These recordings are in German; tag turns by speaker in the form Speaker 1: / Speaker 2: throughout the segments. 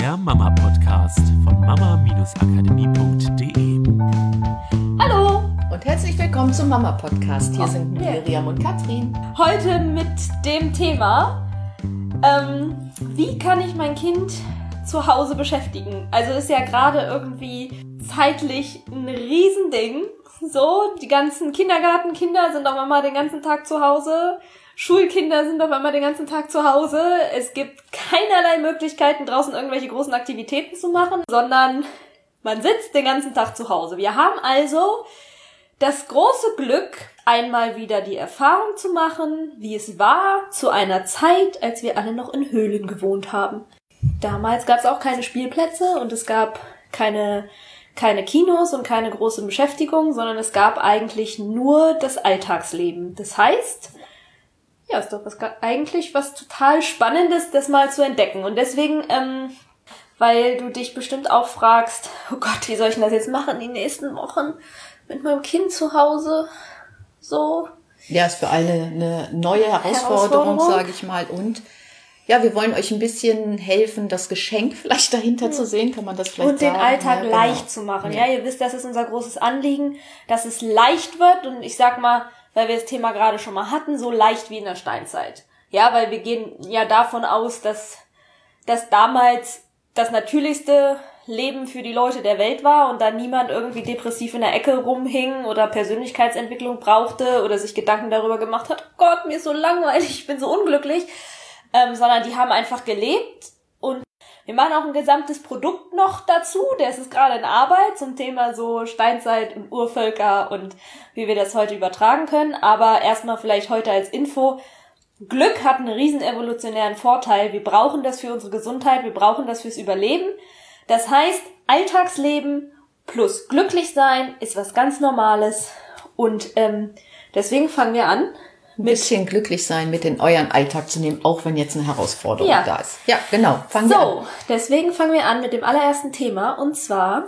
Speaker 1: der Mama-Podcast von mama-akademie.de.
Speaker 2: Hallo
Speaker 3: und herzlich willkommen zum Mama-Podcast. Hier sind Miriam und Katrin.
Speaker 2: Heute mit dem Thema, ähm, wie kann ich mein Kind zu Hause beschäftigen? Also ist ja gerade irgendwie zeitlich ein Riesending. So, die ganzen Kindergartenkinder sind auf einmal den ganzen Tag zu Hause. Schulkinder sind auf einmal den ganzen Tag zu Hause. Es gibt keinerlei Möglichkeiten, draußen irgendwelche großen Aktivitäten zu machen, sondern man sitzt den ganzen Tag zu Hause. Wir haben also das große Glück, einmal wieder die Erfahrung zu machen, wie es war zu einer Zeit, als wir alle noch in Höhlen gewohnt haben. Damals gab es auch keine Spielplätze und es gab keine keine Kinos und keine große Beschäftigung, sondern es gab eigentlich nur das Alltagsleben. Das heißt, ja, ist doch was eigentlich was total Spannendes, das mal zu entdecken. Und deswegen, ähm, weil du dich bestimmt auch fragst, oh Gott, wie soll ich denn das jetzt machen die nächsten Wochen mit meinem Kind zu Hause? So.
Speaker 3: Ja, ist für alle eine neue Herausforderung, Herausforderung. sage ich mal. Und ja, wir wollen euch ein bisschen helfen, das Geschenk vielleicht dahinter zu sehen, kann man das vielleicht
Speaker 2: Und
Speaker 3: sagen.
Speaker 2: den Alltag ja, genau. leicht zu machen. Ja. ja, ihr wisst, das ist unser großes Anliegen, dass es leicht wird und ich sag mal, weil wir das Thema gerade schon mal hatten, so leicht wie in der Steinzeit. Ja, weil wir gehen ja davon aus, dass, dass damals das natürlichste Leben für die Leute der Welt war und da niemand irgendwie depressiv in der Ecke rumhing oder Persönlichkeitsentwicklung brauchte oder sich Gedanken darüber gemacht hat, oh Gott, mir ist so langweilig, ich bin so unglücklich, ähm, sondern die haben einfach gelebt wir machen auch ein gesamtes Produkt noch dazu, der ist gerade in Arbeit zum Thema so Steinzeit und Urvölker und wie wir das heute übertragen können. Aber erstmal vielleicht heute als Info. Glück hat einen riesen evolutionären Vorteil. Wir brauchen das für unsere Gesundheit, wir brauchen das fürs Überleben. Das heißt, Alltagsleben plus glücklich sein ist was ganz Normales. Und ähm, deswegen fangen wir an
Speaker 3: ein bisschen glücklich sein, mit in euren Alltag zu nehmen, auch wenn jetzt eine Herausforderung ja. da ist. Ja, genau.
Speaker 2: Fangen so, wir an. deswegen fangen wir an mit dem allerersten Thema und zwar,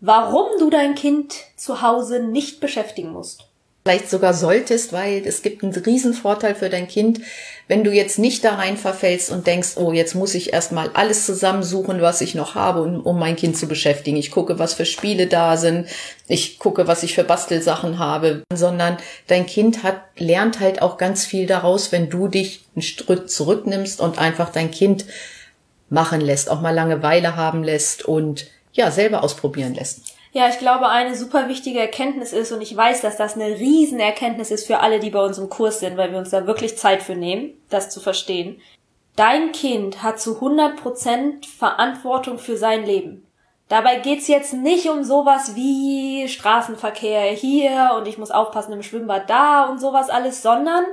Speaker 2: warum du dein Kind zu Hause nicht beschäftigen musst
Speaker 3: vielleicht sogar solltest, weil es gibt einen Riesenvorteil für dein Kind, wenn du jetzt nicht da rein verfällst und denkst, oh, jetzt muss ich erstmal alles zusammensuchen, was ich noch habe, um, um mein Kind zu beschäftigen. Ich gucke, was für Spiele da sind, ich gucke, was ich für Bastelsachen habe, sondern dein Kind hat, lernt halt auch ganz viel daraus, wenn du dich einen Schritt zurücknimmst und einfach dein Kind machen lässt, auch mal Langeweile haben lässt und ja, selber ausprobieren lässt.
Speaker 2: Ja, ich glaube, eine super wichtige Erkenntnis ist, und ich weiß, dass das eine Riesenerkenntnis ist für alle, die bei uns im Kurs sind, weil wir uns da wirklich Zeit für nehmen, das zu verstehen. Dein Kind hat zu 100% Verantwortung für sein Leben. Dabei geht's jetzt nicht um sowas wie Straßenverkehr hier und ich muss aufpassen im Schwimmbad da und sowas alles, sondern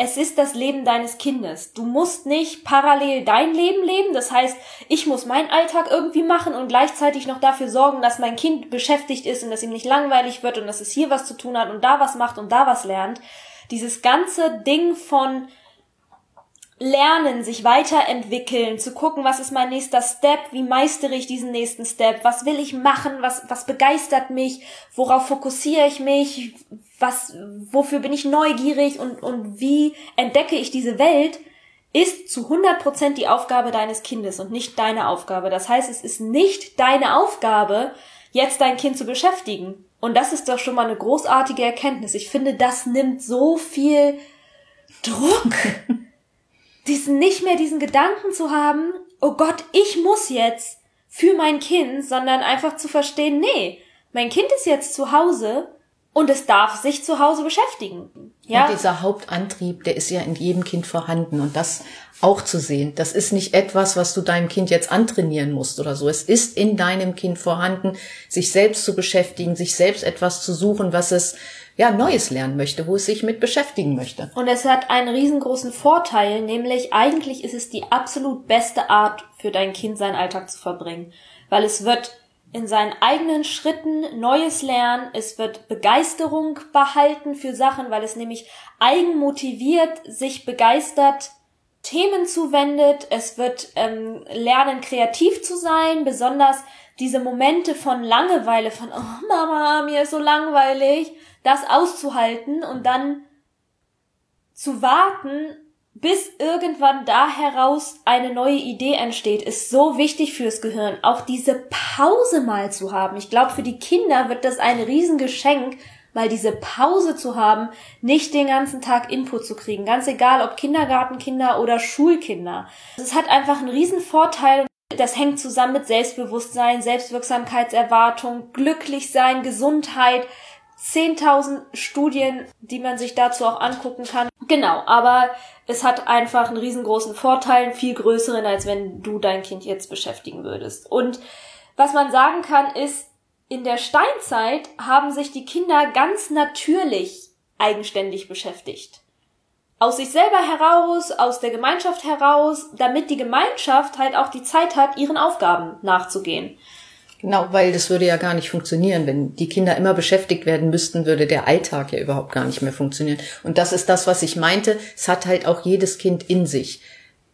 Speaker 2: es ist das Leben deines Kindes. Du musst nicht parallel dein Leben leben. Das heißt, ich muss meinen Alltag irgendwie machen und gleichzeitig noch dafür sorgen, dass mein Kind beschäftigt ist und dass ihm nicht langweilig wird und dass es hier was zu tun hat und da was macht und da was lernt. Dieses ganze Ding von lernen, sich weiterentwickeln, zu gucken, was ist mein nächster Step, wie meistere ich diesen nächsten Step, was will ich machen, was, was begeistert mich, worauf fokussiere ich mich, was, wofür bin ich neugierig und, und wie entdecke ich diese Welt, ist zu 100% die Aufgabe deines Kindes und nicht deine Aufgabe. Das heißt, es ist nicht deine Aufgabe, jetzt dein Kind zu beschäftigen. Und das ist doch schon mal eine großartige Erkenntnis. Ich finde, das nimmt so viel Druck. diesen, nicht mehr diesen Gedanken zu haben, oh Gott, ich muss jetzt für mein Kind, sondern einfach zu verstehen, nee, mein Kind ist jetzt zu Hause und es darf sich zu Hause beschäftigen.
Speaker 3: Ja. Und dieser Hauptantrieb, der ist ja in jedem Kind vorhanden und das auch zu sehen. Das ist nicht etwas, was du deinem Kind jetzt antrainieren musst oder so. Es ist in deinem Kind vorhanden, sich selbst zu beschäftigen, sich selbst etwas zu suchen, was es ja Neues lernen möchte, wo es sich mit beschäftigen möchte.
Speaker 2: Und es hat einen riesengroßen Vorteil, nämlich eigentlich ist es die absolut beste Art für dein Kind seinen Alltag zu verbringen, weil es wird in seinen eigenen Schritten Neues lernen, es wird Begeisterung behalten für Sachen, weil es nämlich eigenmotiviert sich begeistert Themen zuwendet, es wird ähm, lernen, kreativ zu sein, besonders diese Momente von Langeweile, von oh Mama, mir ist so langweilig, das auszuhalten und dann zu warten, bis irgendwann da heraus eine neue Idee entsteht, ist so wichtig fürs Gehirn, auch diese Pause mal zu haben. Ich glaube, für die Kinder wird das ein Riesengeschenk, mal diese Pause zu haben, nicht den ganzen Tag Input zu kriegen. Ganz egal, ob Kindergartenkinder oder Schulkinder. Es hat einfach einen riesen Vorteil. Das hängt zusammen mit Selbstbewusstsein, Selbstwirksamkeitserwartung, glücklich sein, Gesundheit, 10.000 Studien, die man sich dazu auch angucken kann. Genau, aber es hat einfach einen riesengroßen Vorteil, viel größeren, als wenn du dein Kind jetzt beschäftigen würdest. Und was man sagen kann, ist, in der Steinzeit haben sich die Kinder ganz natürlich eigenständig beschäftigt. Aus sich selber heraus, aus der Gemeinschaft heraus, damit die Gemeinschaft halt auch die Zeit hat, ihren Aufgaben nachzugehen.
Speaker 3: Genau, weil das würde ja gar nicht funktionieren. Wenn die Kinder immer beschäftigt werden müssten, würde der Alltag ja überhaupt gar nicht mehr funktionieren. Und das ist das, was ich meinte. Es hat halt auch jedes Kind in sich.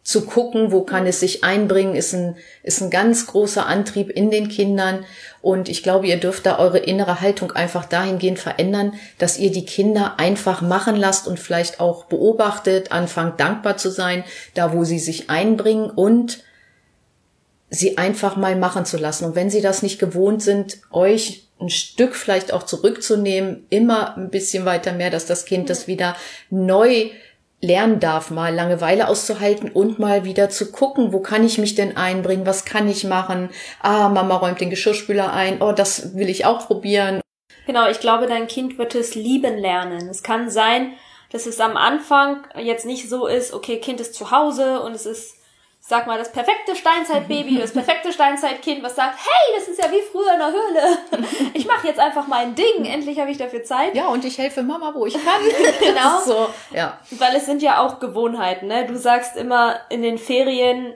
Speaker 3: Zu gucken, wo kann es sich einbringen, ist ein, ist ein ganz großer Antrieb in den Kindern. Und ich glaube, ihr dürft da eure innere Haltung einfach dahingehend verändern, dass ihr die Kinder einfach machen lasst und vielleicht auch beobachtet, anfangt dankbar zu sein, da wo sie sich einbringen und sie einfach mal machen zu lassen. Und wenn sie das nicht gewohnt sind, euch ein Stück vielleicht auch zurückzunehmen, immer ein bisschen weiter mehr, dass das Kind das wieder neu lernen darf, mal Langeweile auszuhalten und mal wieder zu gucken, wo kann ich mich denn einbringen, was kann ich machen? Ah, Mama räumt den Geschirrspüler ein, oh, das will ich auch probieren.
Speaker 2: Genau, ich glaube, dein Kind wird es lieben lernen. Es kann sein, dass es am Anfang jetzt nicht so ist, okay, Kind ist zu Hause und es ist sag mal, das perfekte Steinzeitbaby, das perfekte Steinzeitkind, was sagt, hey, das ist ja wie früher in der Höhle. Ich mache jetzt einfach mein Ding, endlich habe ich dafür Zeit.
Speaker 3: Ja, und ich helfe Mama, wo ich kann.
Speaker 2: genau.
Speaker 3: so, ja.
Speaker 2: Weil es sind ja auch Gewohnheiten, ne? Du sagst immer, in den Ferien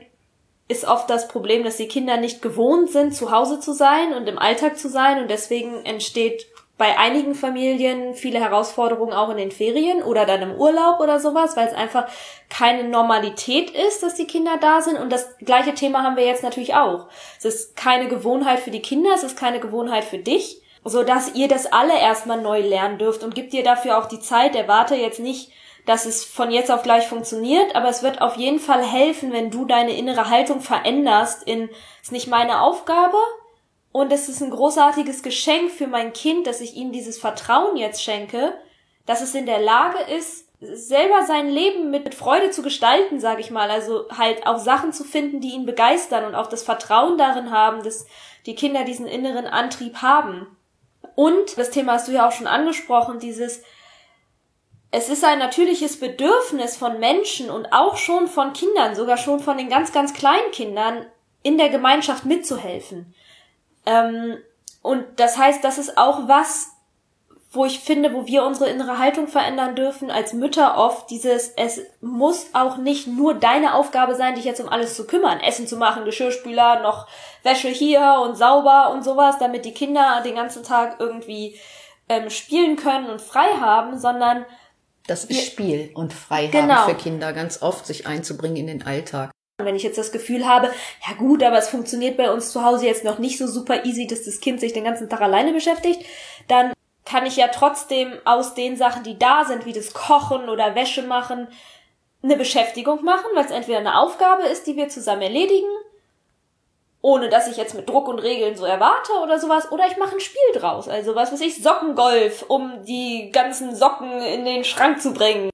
Speaker 2: ist oft das Problem, dass die Kinder nicht gewohnt sind, zu Hause zu sein und im Alltag zu sein und deswegen entsteht bei einigen Familien viele Herausforderungen auch in den Ferien oder dann im Urlaub oder sowas, weil es einfach keine Normalität ist, dass die Kinder da sind. Und das gleiche Thema haben wir jetzt natürlich auch. Es ist keine Gewohnheit für die Kinder, es ist keine Gewohnheit für dich, so dass ihr das alle erstmal neu lernen dürft und gibt dir dafür auch die Zeit. Erwarte jetzt nicht, dass es von jetzt auf gleich funktioniert, aber es wird auf jeden Fall helfen, wenn du deine innere Haltung veränderst in, ist nicht meine Aufgabe, und es ist ein großartiges Geschenk für mein Kind, dass ich ihm dieses Vertrauen jetzt schenke, dass es in der Lage ist, selber sein Leben mit Freude zu gestalten, sage ich mal. Also halt auch Sachen zu finden, die ihn begeistern und auch das Vertrauen darin haben, dass die Kinder diesen inneren Antrieb haben. Und das Thema hast du ja auch schon angesprochen, dieses es ist ein natürliches Bedürfnis von Menschen und auch schon von Kindern, sogar schon von den ganz, ganz kleinen Kindern, in der Gemeinschaft mitzuhelfen. Ähm, und das heißt, das ist auch was, wo ich finde, wo wir unsere innere Haltung verändern dürfen, als Mütter oft dieses, es muss auch nicht nur deine Aufgabe sein, dich jetzt um alles zu kümmern, Essen zu machen, Geschirrspüler, noch Wäsche hier und sauber und sowas, damit die Kinder den ganzen Tag irgendwie ähm, spielen können und frei haben, sondern
Speaker 3: das ist Spiel und Freihaben genau. für Kinder, ganz oft sich einzubringen in den Alltag.
Speaker 2: Wenn ich jetzt das Gefühl habe, ja gut, aber es funktioniert bei uns zu Hause jetzt noch nicht so super easy, dass das Kind sich den ganzen Tag alleine beschäftigt, dann kann ich ja trotzdem aus den Sachen, die da sind, wie das Kochen oder Wäsche machen, eine Beschäftigung machen, weil es entweder eine Aufgabe ist, die wir zusammen erledigen, ohne dass ich jetzt mit Druck und Regeln so erwarte oder sowas, oder ich mache ein Spiel draus. Also was weiß ich, Sockengolf, um die ganzen Socken in den Schrank zu bringen.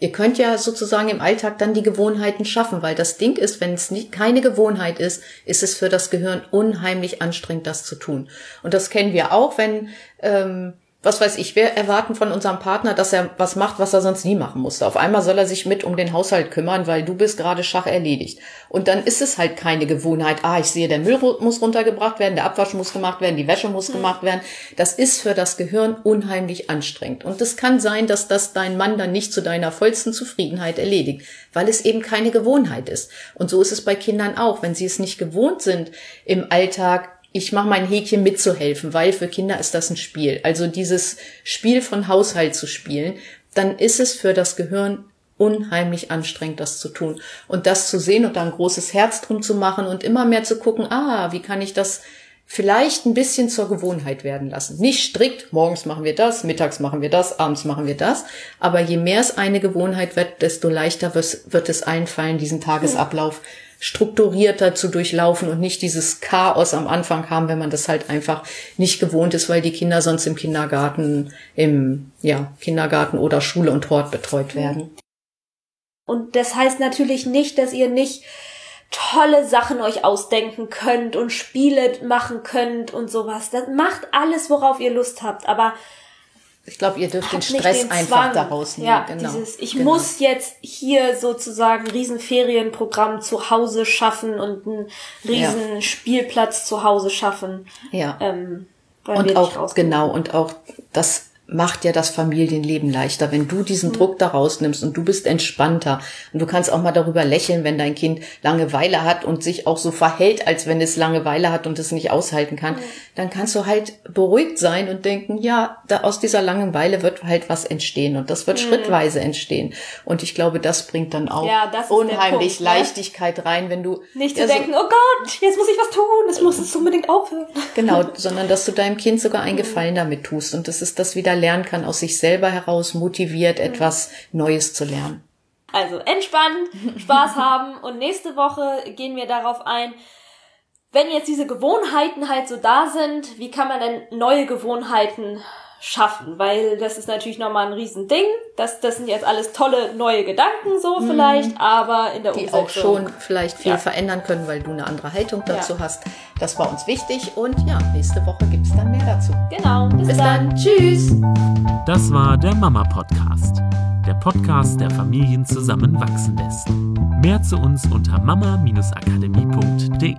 Speaker 3: Ihr könnt ja sozusagen im Alltag dann die Gewohnheiten schaffen, weil das Ding ist, wenn es nicht, keine Gewohnheit ist, ist es für das Gehirn unheimlich anstrengend, das zu tun. Und das kennen wir auch, wenn ähm, was weiß ich, wir erwarten von unserem Partner, dass er was macht, was er sonst nie machen musste. Auf einmal soll er sich mit um den Haushalt kümmern, weil du bist gerade Schach erledigt. Und dann ist es halt keine Gewohnheit, ah, ich sehe, der Müll muss runtergebracht werden, der Abwasch muss gemacht werden, die Wäsche muss mhm. gemacht werden. Das ist für das Gehirn unheimlich anstrengend. Und es kann sein, dass das dein Mann dann nicht zu deiner vollsten Zufriedenheit erledigt, weil es eben keine Gewohnheit ist. Und so ist es bei Kindern auch. Wenn sie es nicht gewohnt sind, im Alltag ich mache mein Häkchen mitzuhelfen, weil für Kinder ist das ein Spiel. Also dieses Spiel von Haushalt zu spielen, dann ist es für das Gehirn unheimlich anstrengend, das zu tun. Und das zu sehen und da ein großes Herz drum zu machen und immer mehr zu gucken, ah, wie kann ich das vielleicht ein bisschen zur Gewohnheit werden lassen. Nicht strikt, morgens machen wir das, mittags machen wir das, abends machen wir das. Aber je mehr es eine Gewohnheit wird, desto leichter wird es einfallen, diesen Tagesablauf strukturierter zu durchlaufen und nicht dieses Chaos am Anfang haben, wenn man das halt einfach nicht gewohnt ist, weil die Kinder sonst im Kindergarten, im ja, Kindergarten oder Schule und Hort betreut werden.
Speaker 2: Und das heißt natürlich nicht, dass ihr nicht tolle Sachen euch ausdenken könnt und Spiele machen könnt und sowas. Das macht alles, worauf ihr Lust habt, aber
Speaker 3: ich glaube, ihr dürft den Stress den einfach daraus nehmen.
Speaker 2: Ja, genau. Dieses, ich genau. muss jetzt hier sozusagen ein Riesenferienprogramm zu Hause schaffen und einen riesen ja. Spielplatz zu Hause schaffen.
Speaker 3: Ja. Ähm, und auch, genau, und auch das macht ja das Familienleben leichter, wenn du diesen mhm. Druck da rausnimmst und du bist entspannter und du kannst auch mal darüber lächeln, wenn dein Kind Langeweile hat und sich auch so verhält, als wenn es Langeweile hat und es nicht aushalten kann, mhm. dann kannst du halt beruhigt sein und denken, ja, da aus dieser Langeweile wird halt was entstehen und das wird mhm. schrittweise entstehen und ich glaube, das bringt dann auch ja, unheimlich Punkt, ne? Leichtigkeit ne? rein, wenn du
Speaker 2: nicht zu denken, so, oh Gott, jetzt muss ich was tun, es muss es unbedingt aufhören.
Speaker 3: Genau, sondern dass du deinem Kind sogar einen mhm. Gefallen damit tust und das ist das wieder lernen kann, aus sich selber heraus motiviert etwas Neues zu lernen.
Speaker 2: Also entspannen, Spaß haben und nächste Woche gehen wir darauf ein, wenn jetzt diese Gewohnheiten halt so da sind, wie kann man denn neue Gewohnheiten schaffen, weil das ist natürlich nochmal ein Riesending. Das, das sind jetzt alles tolle neue Gedanken so mhm. vielleicht, aber in der
Speaker 3: Die Umsetzung. auch schon vielleicht viel ja. verändern können, weil du eine andere Haltung dazu ja. hast. Das war uns wichtig und ja, nächste Woche gibt's dann mehr dazu.
Speaker 2: Genau, bis, bis dann. dann. Tschüss.
Speaker 1: Das war der Mama Podcast. Der Podcast, der Familien zusammenwachsen lässt. Mehr zu uns unter mama-akademie.de.